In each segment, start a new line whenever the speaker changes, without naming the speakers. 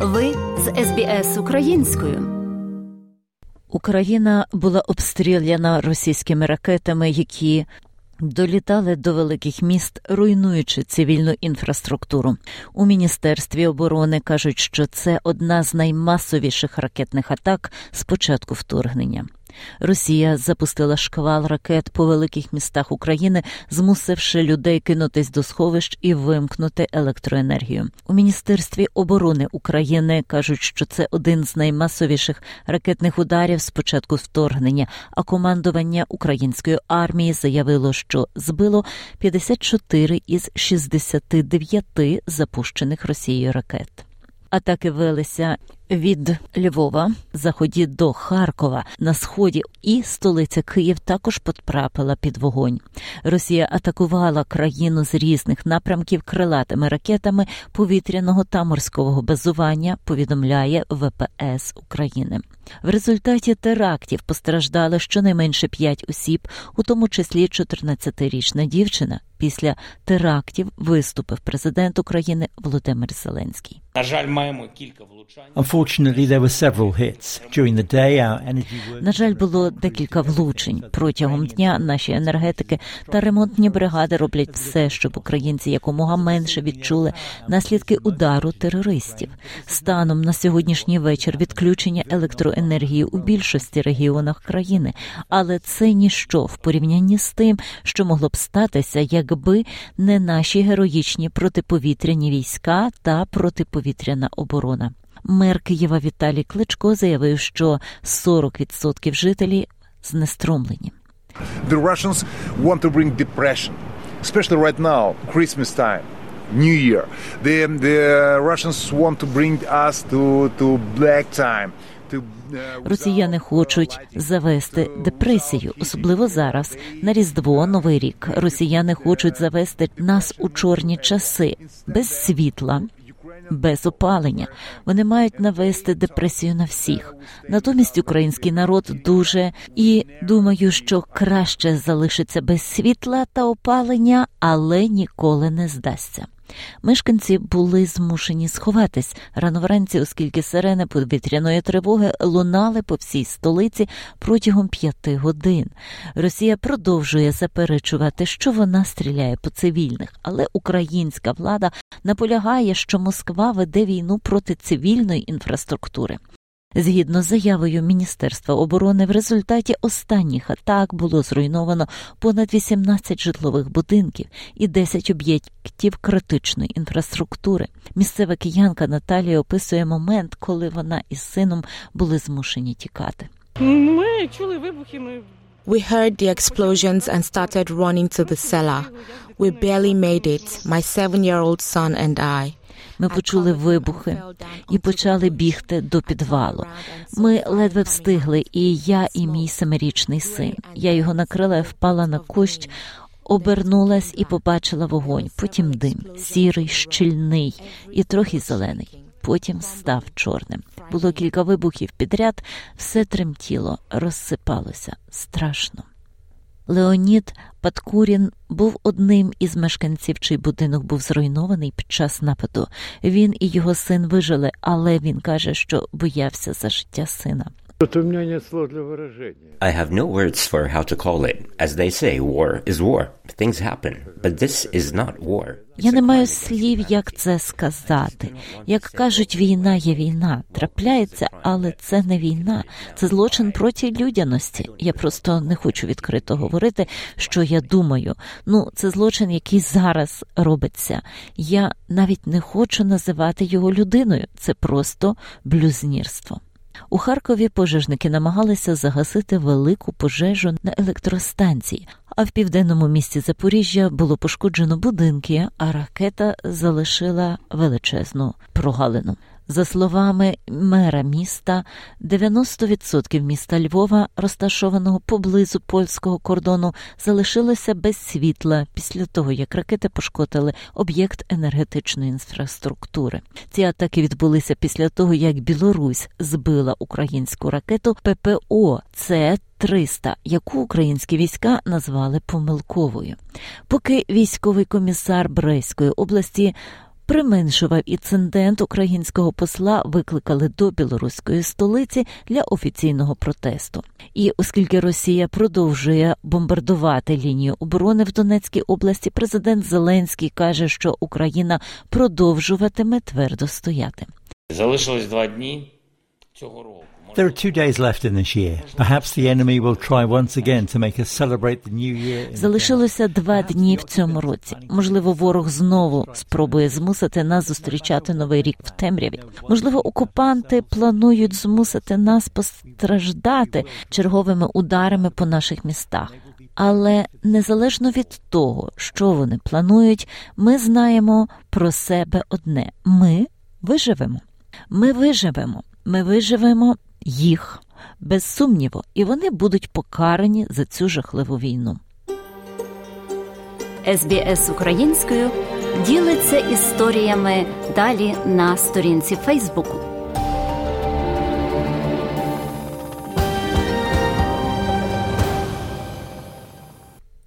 Ви з СБС українською.
Україна була обстріляна російськими ракетами, які долітали до великих міст, руйнуючи цивільну інфраструктуру. У міністерстві оборони кажуть, що це одна з наймасовіших ракетних атак з початку вторгнення. Росія запустила шквал ракет по великих містах України, змусивши людей кинутись до сховищ і вимкнути електроенергію. У міністерстві оборони України кажуть, що це один з наймасовіших ракетних ударів з початку вторгнення. А командування української армії заявило, що збило 54 із 69 запущених Росією ракет. Атаки велися від Львова, заході до Харкова на сході, і столиця Київ також потрапила під вогонь. Росія атакувала країну з різних напрямків крилатими ракетами повітряного та морського базування. Повідомляє ВПС України. В результаті терактів постраждали щонайменше п'ять осіб, у тому числі 14-річна дівчина. Після терактів виступив президент України Володимир Зеленський.
На жаль, маємо кілька влучань.
На жаль, було декілька влучень протягом дня. Наші енергетики та ремонтні бригади роблять все, щоб українці якомога менше відчули наслідки удару терористів. Станом на сьогоднішній вечір відключення електроенергії у більшості регіонах країни, але це ніщо в порівнянні з тим, що могло б статися, якби не наші героїчні протиповітряні війська та протиповітряна оборона. Мер Києва Віталій Кличко заявив, що 40% жителів знестромлені.
The Russians want to bring depression, especially right now, Christmas time, New Year. The, the Russians want to bring us to, to black time. uh,
Росіяни хочуть завести депресію, особливо зараз на Різдво, Новий рік. Росіяни хочуть завести нас у чорні часи без світла. Без опалення вони мають навести депресію на всіх. Натомість український народ дуже і думаю, що краще залишиться без світла та опалення, але ніколи не здасться. Мешканці були змушені сховатись рано вранці, оскільки сирени повітряної тривоги лунали по всій столиці протягом п'яти годин. Росія продовжує заперечувати, що вона стріляє по цивільних, але українська влада наполягає, що Москва веде війну проти цивільної інфраструктури. Згідно з заявою Міністерства оборони, в результаті останніх атак було зруйновано понад 18 житлових будинків і 10 об'єктів критичної інфраструктури. Місцева киянка Наталія описує момент, коли вона із сином були змушені тікати.
Ми чули вибухи. Ми
We heard the explosions and started running to the cellar. We barely made it, my seven year old son and I.
Ми почули вибухи і почали бігти до підвалу. Ми ледве встигли, і я, і мій семирічний син. Я його накрила, і впала на кущ, обернулась і побачила вогонь. Потім дим, сірий, щільний і трохи зелений. Потім став чорним. Було кілька вибухів підряд, все тремтіло, розсипалося страшно. Леонід Паткурін був одним із мешканців, чий будинок був зруйнований під час нападу. Він і його син вижили, але він каже, що боявся за життя сина.
I have no words for how to call it. As they say, war is war. Things happen. But this is not war.
Я не маю слів, як це сказати. Як кажуть, війна є війна, трапляється, але це не війна, це злочин проти людяності. Я просто не хочу відкрито говорити, що я думаю. Ну, це злочин, який зараз робиться. Я навіть не хочу називати його людиною. Це просто блюзнірство. У Харкові пожежники намагалися загасити велику пожежу на електростанції, а в південному місті Запоріжжя було пошкоджено будинки, а ракета залишила величезну прогалину. За словами мера міста, 90% міста Львова, розташованого поблизу польського кордону, залишилося без світла після того, як ракети пошкодили об'єкт енергетичної інфраструктури. Ці атаки відбулися після того, як Білорусь збила українську ракету ППО. Це 300, яку українські війська назвали помилковою. Поки військовий комісар Брейської області применшував інцидент українського посла викликали до білоруської столиці для офіційного протесту. І оскільки Росія продовжує бомбардувати лінію оборони в Донецькій області, президент Зеленський каже, що Україна продовжуватиме твердо стояти.
Залишилось два дні цього року.
There are two days left in this year. Perhaps the enemy will try once again to make us celebrate the new year.
Залишилося два дні в цьому році. Можливо, ворог знову спробує змусити нас зустрічати новий рік в темряві. Можливо, окупанти планують змусити нас постраждати черговими ударами по наших містах. Але незалежно від того, що вони планують, ми знаємо про себе одне: ми виживемо. Ми виживемо. Ми виживемо їх без сумніву, і вони будуть покарані за цю жахливу війну.
СБС українською ділиться історіями далі на сторінці Фейсбуку.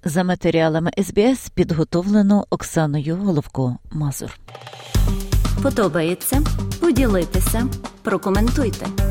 За матеріалами СБС підготовлено Оксаною Головко Мазур.
Подобається? Поділитися, прокоментуйте.